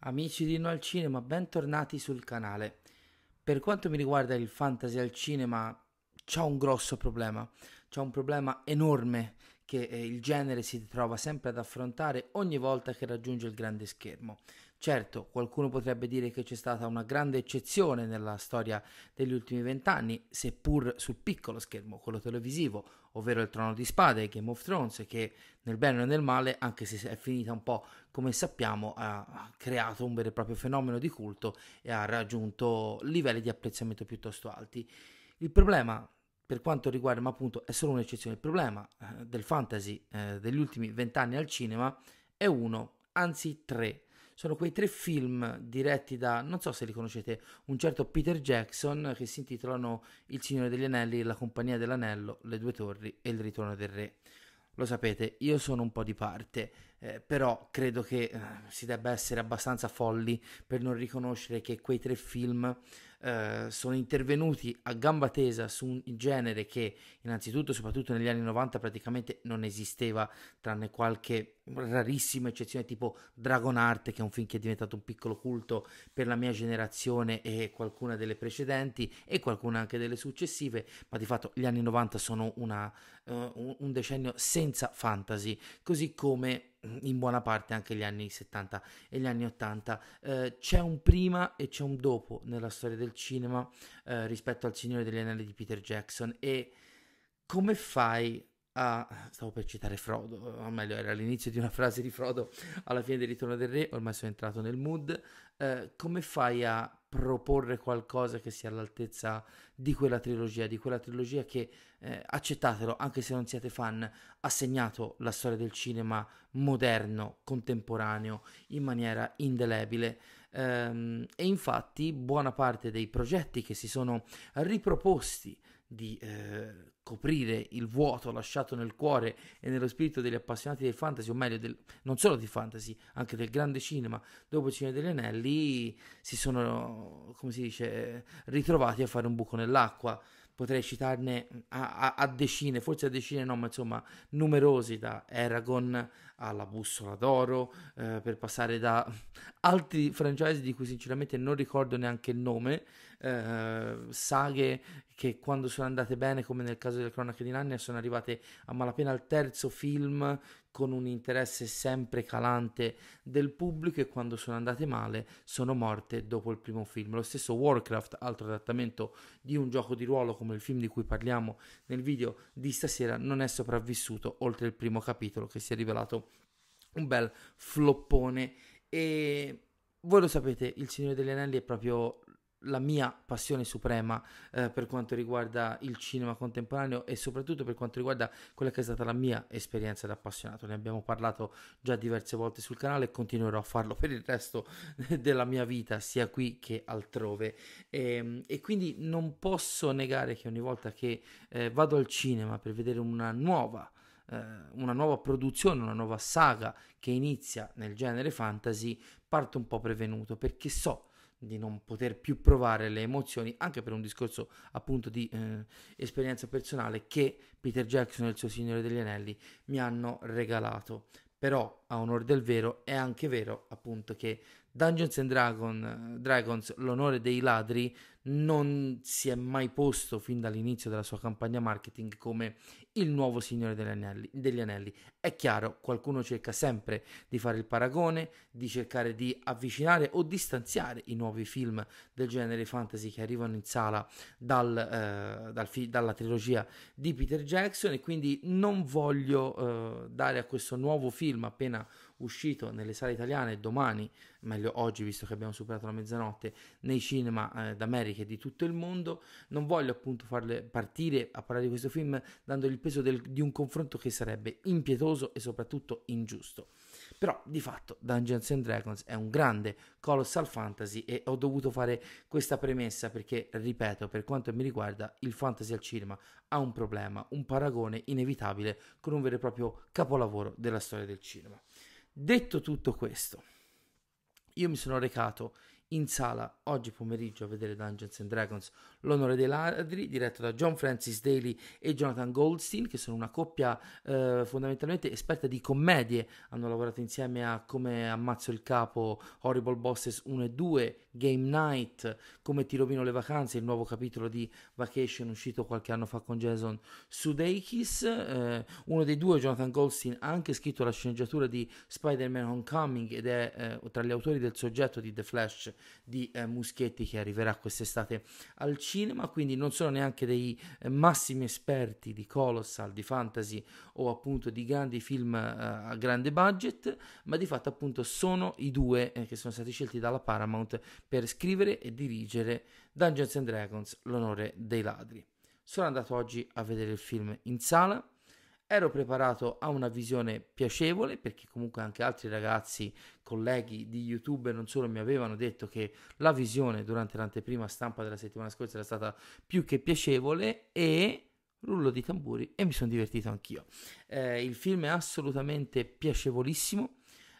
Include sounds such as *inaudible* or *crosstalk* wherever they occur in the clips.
Amici di No al Cinema, bentornati sul canale. Per quanto mi riguarda il fantasy al cinema, c'è un grosso problema. C'è un problema enorme che eh, il genere si trova sempre ad affrontare ogni volta che raggiunge il grande schermo. Certo, qualcuno potrebbe dire che c'è stata una grande eccezione nella storia degli ultimi vent'anni, seppur sul piccolo schermo, quello televisivo, ovvero il Trono di Spade Game of Thrones, che nel bene o nel male, anche se è finita un po' come sappiamo, ha creato un vero e proprio fenomeno di culto e ha raggiunto livelli di apprezzamento piuttosto alti. Il problema per quanto riguarda, ma appunto è solo un'eccezione, il problema eh, del fantasy eh, degli ultimi vent'anni al cinema è uno, anzi tre sono quei tre film diretti da, non so se li conoscete, un certo Peter Jackson che si intitolano Il Signore degli Anelli, La Compagnia dell'Anello, Le Due Torri e Il Ritorno del Re. Lo sapete, io sono un po' di parte, eh, però credo che eh, si debba essere abbastanza folli per non riconoscere che quei tre film eh, sono intervenuti a gamba tesa su un genere che innanzitutto, soprattutto negli anni 90, praticamente non esisteva, tranne qualche rarissima eccezione tipo Dragon Art, che è un film che è diventato un piccolo culto per la mia generazione e qualcuna delle precedenti e qualcuna anche delle successive, ma di fatto gli anni 90 sono una, uh, un decennio senza fantasy, così come in buona parte anche gli anni 70 e gli anni 80. Eh, c'è un prima e c'è un dopo nella storia del cinema eh, rispetto al Signore degli Anelli di Peter Jackson e come fai a... stavo per citare Frodo, o meglio era l'inizio di una frase di Frodo alla fine del Ritorno del Re, ormai sono entrato nel mood, eh, come fai a proporre qualcosa che sia all'altezza di quella trilogia, di quella trilogia che, eh, accettatelo, anche se non siete fan, ha segnato la storia del cinema moderno, contemporaneo, in maniera indelebile. Ehm, e infatti buona parte dei progetti che si sono riproposti di eh, coprire il vuoto lasciato nel cuore e nello spirito degli appassionati del fantasy, o meglio, del, non solo di fantasy, anche del grande cinema, dopo Signore degli Anelli, si sono, come si dice, ritrovati a fare un buco nell'acqua. Potrei citarne a, a, a decine, forse a decine no, ma insomma numerosi, da Eragon alla Bussola d'Oro, eh, per passare da *laughs* altri franchise di cui sinceramente non ricordo neanche il nome, eh, saghe che quando sono andate bene, come nel caso delle cronache di Nannia, sono arrivate a malapena al terzo film con un interesse sempre calante del pubblico e quando sono andate male sono morte dopo il primo film. Lo stesso Warcraft, altro adattamento di un gioco di ruolo come il film di cui parliamo nel video di stasera, non è sopravvissuto oltre il primo capitolo che si è rivelato un bel floppone e voi lo sapete, Il Signore degli Anelli è proprio la mia passione suprema eh, per quanto riguarda il cinema contemporaneo e soprattutto per quanto riguarda quella che è stata la mia esperienza da appassionato. Ne abbiamo parlato già diverse volte sul canale e continuerò a farlo per il resto *laughs* della mia vita, sia qui che altrove. E, ehm, e quindi non posso negare che ogni volta che eh, vado al cinema per vedere una nuova eh, una nuova produzione, una nuova saga che inizia nel genere fantasy, parto un po' prevenuto perché so di non poter più provare le emozioni, anche per un discorso appunto di eh, esperienza personale che Peter Jackson e il suo Signore degli Anelli mi hanno regalato. Però, a onore del vero, è anche vero appunto che Dungeons and Dragon, Dragons, l'onore dei ladri, non si è mai posto fin dall'inizio della sua campagna marketing come il nuovo Signore degli Anelli, degli Anelli. È chiaro, qualcuno cerca sempre di fare il paragone, di cercare di avvicinare o distanziare i nuovi film del genere fantasy che arrivano in sala dal, eh, dal fi- dalla trilogia di Peter Jackson e quindi non voglio eh, dare a questo nuovo film appena uscito nelle sale italiane domani, meglio oggi visto che abbiamo superato la mezzanotte, nei cinema eh, d'America e di tutto il mondo. Non voglio appunto farle partire a parlare di questo film dandogli il peso del, di un confronto che sarebbe impietoso e soprattutto ingiusto. Però di fatto Dungeons and Dragons è un grande colossal fantasy e ho dovuto fare questa premessa perché, ripeto, per quanto mi riguarda, il fantasy al cinema ha un problema, un paragone inevitabile con un vero e proprio capolavoro della storia del cinema. Detto tutto questo, io mi sono recato in sala oggi pomeriggio a vedere Dungeons and Dragons L'onore dei ladri, diretto da John Francis Daly e Jonathan Goldstein, che sono una coppia eh, fondamentalmente esperta di commedie, hanno lavorato insieme a Come ammazzo il capo, Horrible Bosses 1 e 2, Game Night, Come ti rovino le vacanze, il nuovo capitolo di Vacation uscito qualche anno fa con Jason Sudeikis, eh, uno dei due, Jonathan Goldstein, ha anche scritto la sceneggiatura di Spider-Man Homecoming ed è eh, tra gli autori del soggetto di The Flash di eh, Muschietti che arriverà quest'estate al cinema quindi non sono neanche dei eh, massimi esperti di colossal, di fantasy o appunto di grandi film eh, a grande budget, ma di fatto appunto sono i due eh, che sono stati scelti dalla Paramount per scrivere e dirigere Dungeons and Dragons, l'onore dei ladri. Sono andato oggi a vedere il film in sala ero preparato a una visione piacevole perché comunque anche altri ragazzi, colleghi di YouTube non solo mi avevano detto che la visione durante l'anteprima stampa della settimana scorsa era stata più che piacevole e rullo di tamburi e mi sono divertito anch'io. Eh, il film è assolutamente piacevolissimo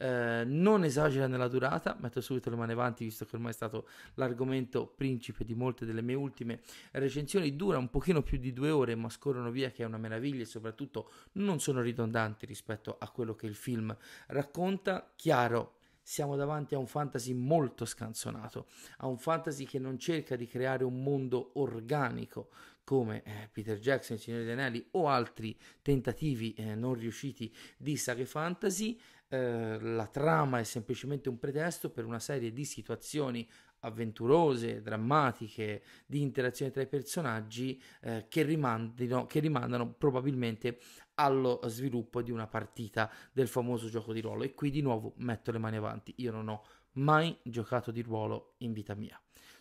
eh, non esagera nella durata, metto subito le mani avanti visto che ormai è stato l'argomento principe di molte delle mie ultime recensioni, dura un pochino più di due ore ma scorrono via che è una meraviglia e soprattutto non sono ridondanti rispetto a quello che il film racconta, chiaro siamo davanti a un fantasy molto scanzonato, a un fantasy che non cerca di creare un mondo organico come eh, Peter Jackson, il Signore degli Anelli o altri tentativi eh, non riusciti di saghe fantasy, eh, la trama è semplicemente un pretesto per una serie di situazioni avventurose, drammatiche, di interazione tra i personaggi eh, che, rimandino, che rimandano probabilmente allo sviluppo di una partita del famoso gioco di ruolo. E qui di nuovo metto le mani avanti, io non ho mai giocato di ruolo in vita mia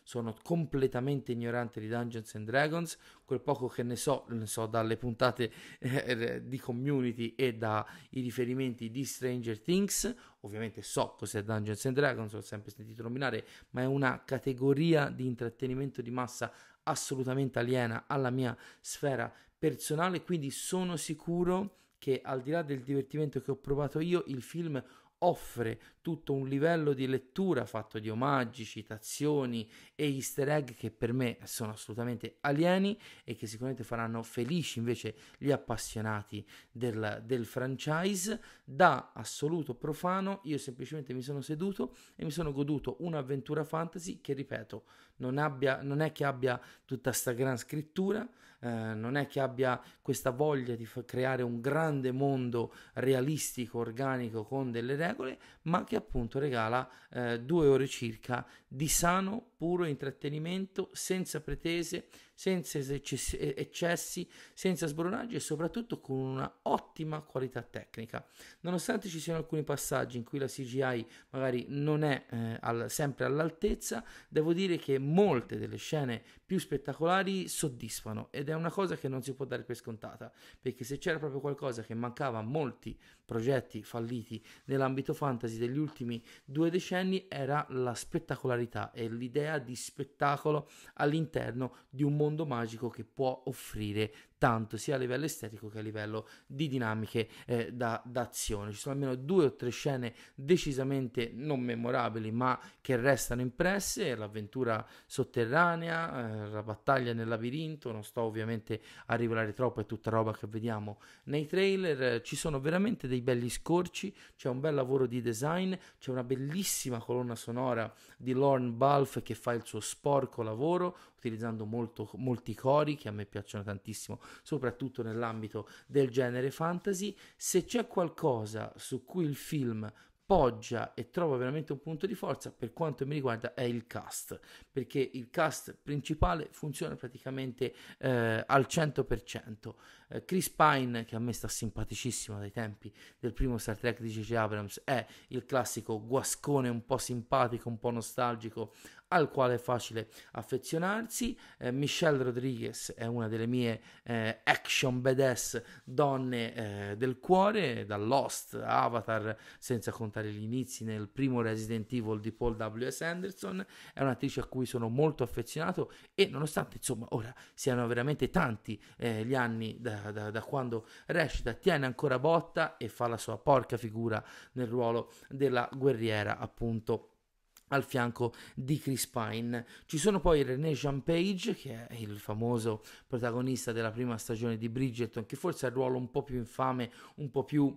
sono completamente ignorante di Dungeons and Dragons, quel poco che ne so, ne so dalle puntate eh, di community e dai riferimenti di Stranger Things, ovviamente so cos'è Dungeons and Dragons, l'ho sempre sentito nominare, ma è una categoria di intrattenimento di massa assolutamente aliena alla mia sfera personale, quindi sono sicuro che al di là del divertimento che ho provato io, il film offre tutto un livello di lettura fatto di omaggi, citazioni e easter egg che per me sono assolutamente alieni e che sicuramente faranno felici invece gli appassionati del, del franchise. Da assoluto profano io semplicemente mi sono seduto e mi sono goduto un'avventura fantasy che ripeto non, abbia, non è che abbia tutta sta gran scrittura, eh, non è che abbia questa voglia di creare un grande mondo realistico, organico con delle regole, ma che appunto regala eh, due ore circa di sano, puro intrattenimento, senza pretese, senza eccessi, senza sbronaggi e soprattutto con una ottima qualità tecnica. Nonostante ci siano alcuni passaggi in cui la CGI magari non è eh, al, sempre all'altezza, devo dire che molte delle scene più spettacolari soddisfano ed è una cosa che non si può dare per scontata, perché se c'era proprio qualcosa che mancava a molti progetti falliti nell'ambito fantasy degli ultimi due decenni era la spettacolarità e l'idea di spettacolo all'interno di un mondo magico che può offrire tanto sia a livello estetico che a livello di dinamiche eh, da, d'azione. Ci sono almeno due o tre scene decisamente non memorabili ma che restano impresse, l'avventura sotterranea, eh, la battaglia nel labirinto, non sto ovviamente a rivelare troppo, è tutta roba che vediamo nei trailer, ci sono veramente dei belli scorci, c'è un bel lavoro di design, c'è una bellissima colonna sonora di Lorne Balfe che fa il suo sporco lavoro utilizzando molto, molti cori che a me piacciono tantissimo soprattutto nell'ambito del genere fantasy. Se c'è qualcosa su cui il film poggia e trova veramente un punto di forza per quanto mi riguarda è il cast perché il cast principale funziona praticamente eh, al 100% eh, Chris Pine che a me sta simpaticissimo dai tempi del primo Star Trek di J.J. Abrams è il classico guascone un po' simpatico un po' nostalgico al quale è facile affezionarsi. Eh, Michelle Rodriguez è una delle mie eh, action badass donne eh, del cuore, da Lost, Avatar, senza contare gli inizi nel primo Resident Evil di Paul W.S. Anderson. È un'attrice a cui sono molto affezionato e nonostante insomma ora siano veramente tanti eh, gli anni da, da, da quando recita, tiene ancora botta e fa la sua porca figura nel ruolo della guerriera appunto al fianco di Chris Pine. Ci sono poi René Jean Page, che è il famoso protagonista della prima stagione di Bridgerton, che forse ha il ruolo un po' più infame, un po' più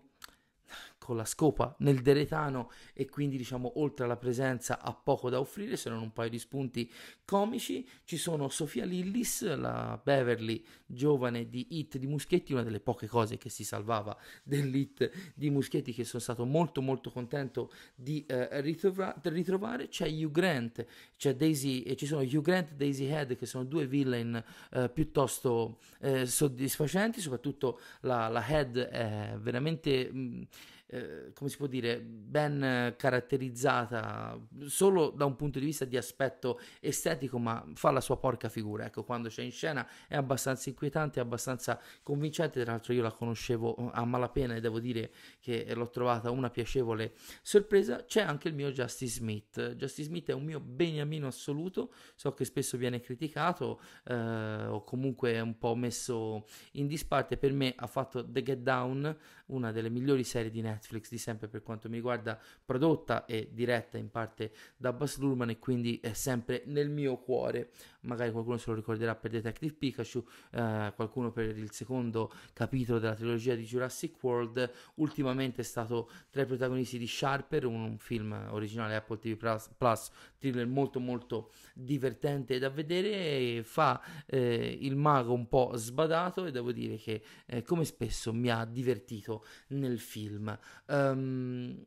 con la scopa nel deretano e quindi diciamo oltre alla presenza ha poco da offrire se non un paio di spunti comici. Ci sono Sofia Lillis la Beverly giovane di Hit di Muschetti una delle poche cose che si salvava dell'Hit di Muschetti che sono stato molto molto contento di eh, ritrova- ritrovare. C'è Hugh Grant c'è Daisy e ci sono Hugh Grant e Daisy Head che sono due villain eh, piuttosto eh, soddisfacenti soprattutto la, la Head è veramente mh, eh, come si può dire, ben caratterizzata solo da un punto di vista di aspetto estetico, ma fa la sua porca figura. Ecco, quando c'è in scena è abbastanza inquietante, è abbastanza convincente. Tra l'altro, io la conoscevo a malapena e devo dire che l'ho trovata una piacevole sorpresa. C'è anche il mio Justice Smith. Justice Smith è un mio beniamino assoluto. So che spesso viene criticato eh, o comunque un po' messo in disparte. Per me ha fatto The Get Down, una delle migliori serie di Netflix Netflix di sempre per quanto mi riguarda, prodotta e diretta in parte da Buzz Lurman e quindi è sempre nel mio cuore. Magari qualcuno se lo ricorderà per Detective Pikachu, eh, qualcuno per il secondo capitolo della trilogia di Jurassic World. Ultimamente è stato tra i protagonisti di Sharper, un, film originale Apple TV Plus, Plus, thriller molto molto divertente da vedere e fa eh, il mago un po' sbadato e devo dire che eh, come spesso mi ha divertito nel film. Um,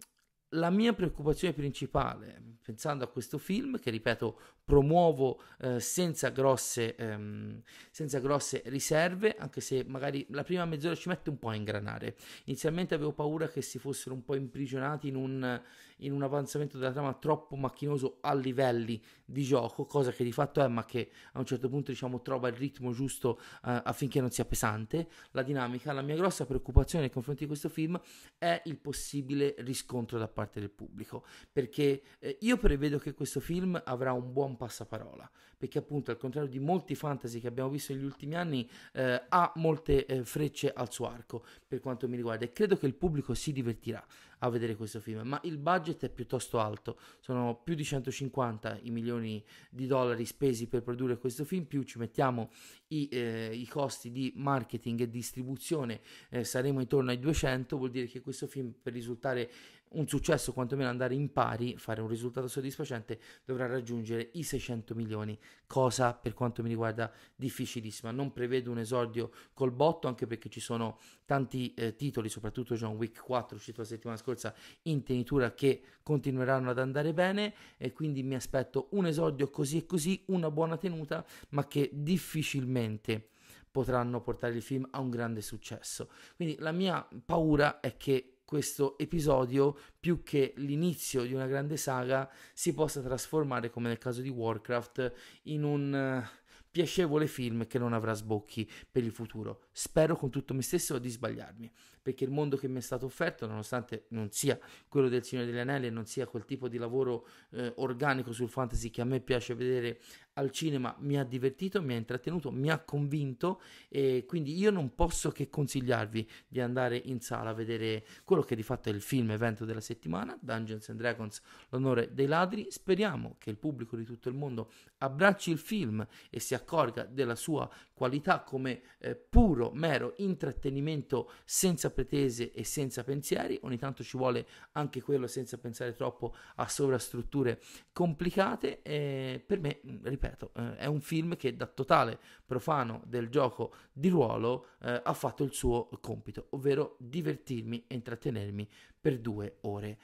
la mia preoccupazione principale, pensando a questo film, che ripeto promuovo eh, senza, grosse, ehm, senza grosse riserve, anche se magari la prima mezz'ora ci mette un po' a ingranare. Inizialmente avevo paura che si fossero un po' imprigionati in un, in un avanzamento della trama troppo macchinoso a livelli di gioco, cosa che di fatto è, ma che a un certo punto diciamo trova il ritmo giusto eh, affinché non sia pesante la dinamica. La mia grossa preoccupazione nei confronti di questo film è il possibile riscontro da parte del pubblico, perché eh, io prevedo che questo film avrà un buon passaparola, perché appunto al contrario di molti fantasy che abbiamo visto negli ultimi anni eh, ha molte eh, frecce al suo arco per quanto mi riguarda e credo che il pubblico si divertirà a vedere questo film, ma il budget è piuttosto alto, sono più di 150 i milioni di dollari spesi per produrre questo film, più ci mettiamo i, eh, i costi di marketing e distribuzione, eh, saremo intorno ai 200, vuol dire che questo film per risultare un successo, quantomeno andare in pari, fare un risultato soddisfacente, dovrà raggiungere i 600 milioni, cosa per quanto mi riguarda difficilissima. Non prevedo un esordio col botto, anche perché ci sono tanti eh, titoli, soprattutto John Wick 4, uscito la settimana scorsa, in tenitura che continueranno ad andare bene e quindi mi aspetto un esordio così e così, una buona tenuta, ma che difficilmente potranno portare il film a un grande successo. Quindi la mia paura è che questo episodio, più che l'inizio di una grande saga, si possa trasformare, come nel caso di Warcraft, in un uh, piacevole film che non avrà sbocchi per il futuro. Spero con tutto me stesso di sbagliarmi, perché il mondo che mi è stato offerto, nonostante non sia quello del Signore degli Anelli e non sia quel tipo di lavoro eh, organico sul fantasy che a me piace vedere al cinema mi ha divertito, mi ha intrattenuto, mi ha convinto e quindi io non posso che consigliarvi di andare in sala a vedere quello che di fatto è il film evento della settimana, Dungeons and Dragons, l'onore dei ladri. Speriamo che il pubblico di tutto il mondo abbracci il film e si accorga della sua qualità come eh, puro, mero intrattenimento senza pretese e senza pensieri. Ogni tanto ci vuole anche quello senza pensare troppo a sovrastrutture complicate e per me, ripeto, ripeto, eh, è un film che da totale profano del gioco di ruolo eh, ha fatto il suo compito, ovvero divertirmi e intrattenermi per due ore.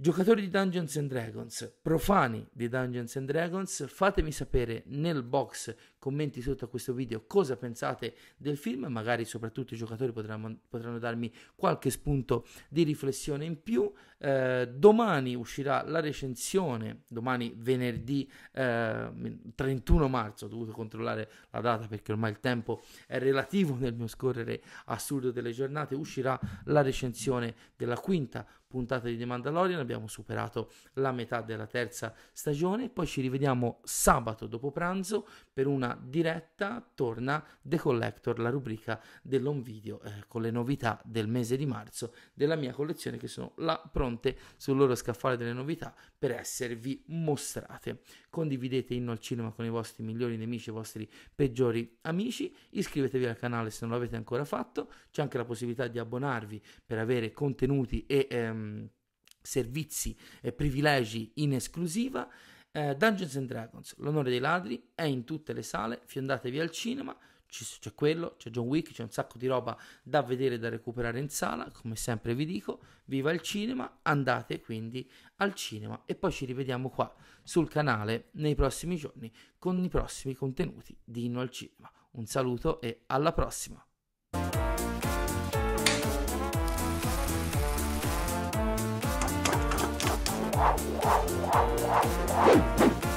Giocatori di Dungeons and Dragons, profani di Dungeons and Dragons, fatemi sapere nel box commenti sotto a questo video cosa pensate del film, magari soprattutto i giocatori potranno, potranno darmi qualche spunto di riflessione in più. Eh, domani uscirà la recensione, domani venerdì eh, 31 marzo, ho dovuto controllare la data perché ormai il tempo è relativo nel mio scorrere assurdo delle giornate, uscirà la recensione della quinta puntata di The Mandalorian, abbiamo superato la metà della terza stagione, poi ci rivediamo sabato dopo pranzo per una diretta, torna The Collector, la rubrica dell'on video eh, con le novità del mese di marzo della mia collezione che sono là pronte sul loro scaffale delle novità per esservi mostrate. Condividete Inno al Cinema con i vostri migliori nemici, i vostri peggiori amici, iscrivetevi al canale se non l'avete ancora fatto, c'è anche la possibilità di abbonarvi per avere contenuti e ehm, servizi e privilegi in esclusiva. Eh, Dungeons and Dragons, l'onore dei ladri, è in tutte le sale, fiondatevi al cinema, c'è quello, c'è John Wick, c'è un sacco di roba da vedere e da recuperare in sala, come sempre vi dico, viva il cinema, andate quindi al cinema e poi ci rivediamo qua sul canale nei prossimi giorni con i prossimi contenuti di Inno al Cinema. Un saluto e alla prossima! Thank you.